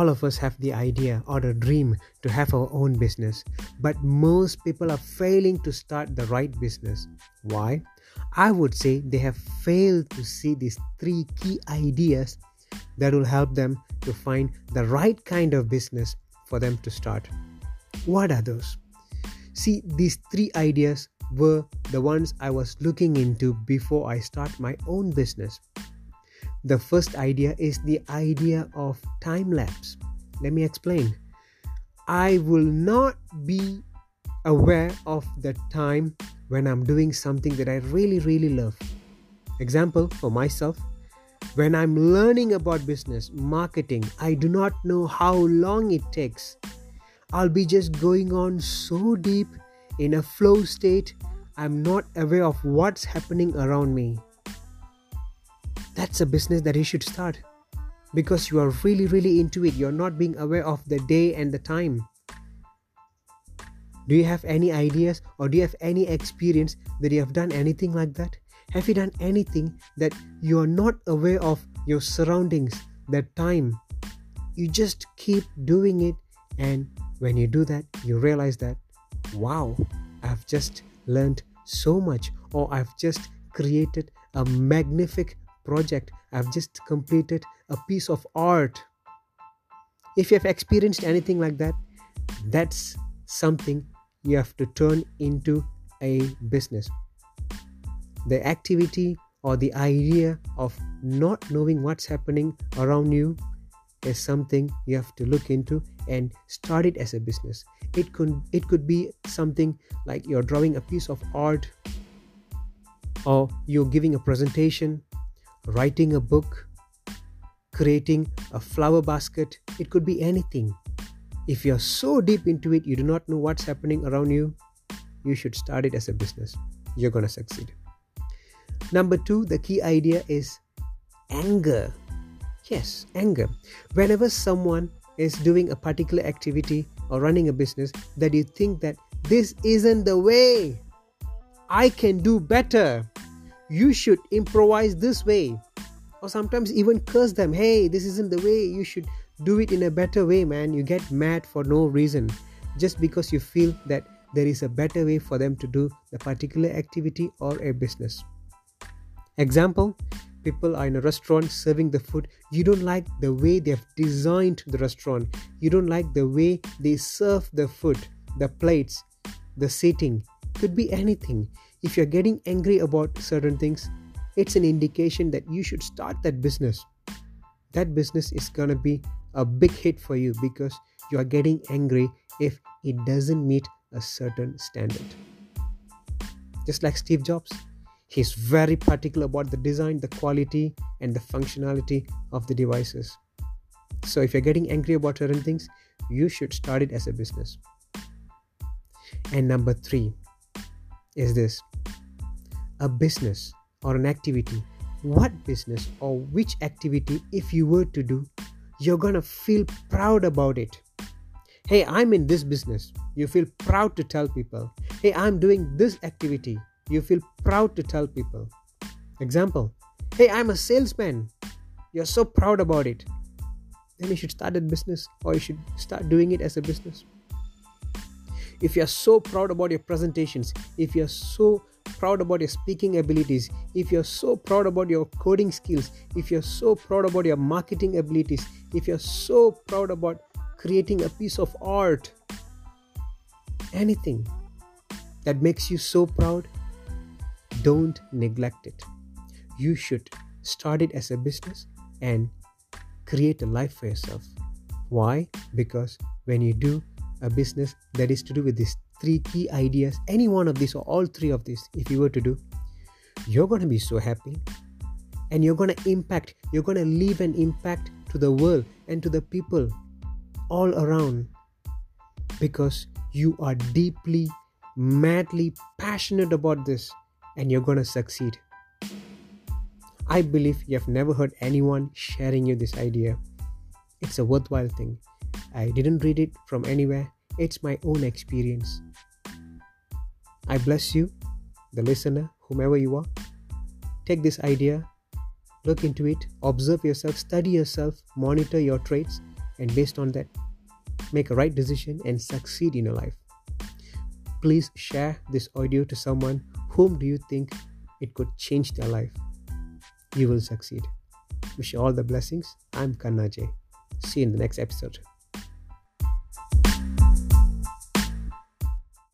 all of us have the idea or the dream to have our own business, but most people are failing to start the right business. Why? I would say they have failed to see these three key ideas that will help them to find the right kind of business for them to start. What are those? See, these three ideas were the ones I was looking into before I start my own business. The first idea is the idea of time lapse. Let me explain. I will not be aware of the time when I'm doing something that I really, really love. Example for myself, when I'm learning about business, marketing, I do not know how long it takes. I'll be just going on so deep in a flow state, I'm not aware of what's happening around me that's a business that you should start. Because you are really really into it. You're not being aware of the day and the time. Do you have any ideas or do you have any experience that you have done anything like that? Have you done anything that you are not aware of your surroundings that time? You just keep doing it and when you do that you realize that wow i've just learned so much or i've just created a magnificent project. I've just completed a piece of art. If you have experienced anything like that, that's something you have to turn into a business. The activity or the idea of not knowing what's happening around you is something you have to look into and start it as a business. It could it could be something like you're drawing a piece of art or you're giving a presentation writing a book, creating a flower basket, it could be anything. If you're so deep into it, you do not know what's happening around you, you should start it as a business. You're going to succeed. Number two, the key idea is anger. Yes, anger. Whenever someone is doing a particular activity or running a business that you think that this isn't the way, I can do better you should improvise this way. Or sometimes even curse them hey this isn't the way you should do it in a better way man. You get mad for no reason. Just because you feel that there is a better way for them to do the particular activity or a business. Example people are in a restaurant serving the food. You don't like the way they have designed the restaurant. You don't like the way they serve the food the plates the seating. Could be anything if you're getting angry about certain things, it's an indication that you should start that business. That business is gonna be a big hit for you because you are getting angry if it doesn't meet a certain standard. Just like Steve Jobs, he's very particular about the design, the quality, and the functionality of the devices. So if you're getting angry about certain things, you should start it as a business. And number three is this a business or an activity, what business or which activity, if you were to do, you're gonna feel proud about it. Hey, I'm in this business. You feel proud to tell people. Hey, I'm doing this activity. You feel proud to tell people. Example Hey, I'm a salesman. You're so proud about it. Then you should start a business or you should start doing it as a business. If you're so proud about your presentations, if you're so proud about your speaking abilities, if you're so proud about your coding skills, if you're so proud about your marketing abilities, if you're so proud about creating a piece of art, anything that makes you so proud, don't neglect it. You should start it as a business and create a life for yourself. Why? Because when you do a business that is to do with these three key ideas, any one of these or all three of these, if you were to do, you're going to be so happy and you're going to impact, you're going to leave an impact to the world and to the people all around because you are deeply, madly passionate about this and you're going to succeed. I believe you have never heard anyone sharing you this idea. It's a worthwhile thing. I didn't read it from anywhere, it's my own experience. I bless you, the listener, whomever you are. Take this idea, look into it, observe yourself, study yourself, monitor your traits, and based on that, make a right decision and succeed in your life. Please share this audio to someone whom do you think it could change their life. You will succeed. Wish you all the blessings. I'm Kanna J. See you in the next episode.